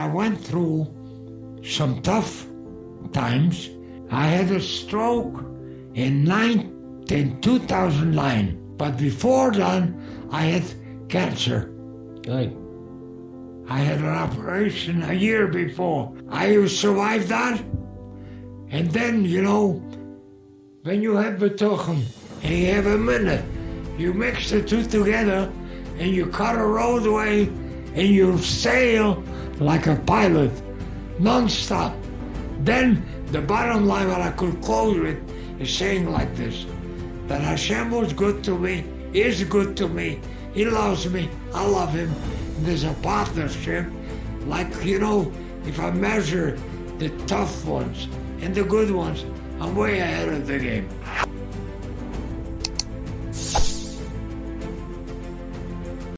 I went through some tough times. I had a stroke in, nine, in 2009, but before then, I had cancer. Right. I had an operation a year before. I survived that. And then, you know, when you have betuchen and you have emunah, you mix the two together and you cut a roadway and you sail like a pilot, non-stop. Then the bottom line, what I could close with, is saying like this, that Hashem was good to me, is good to me, He loves me, I love Him. There's a partnership, like, you know, if I measure the tough ones and the good ones, I'm way ahead of the game.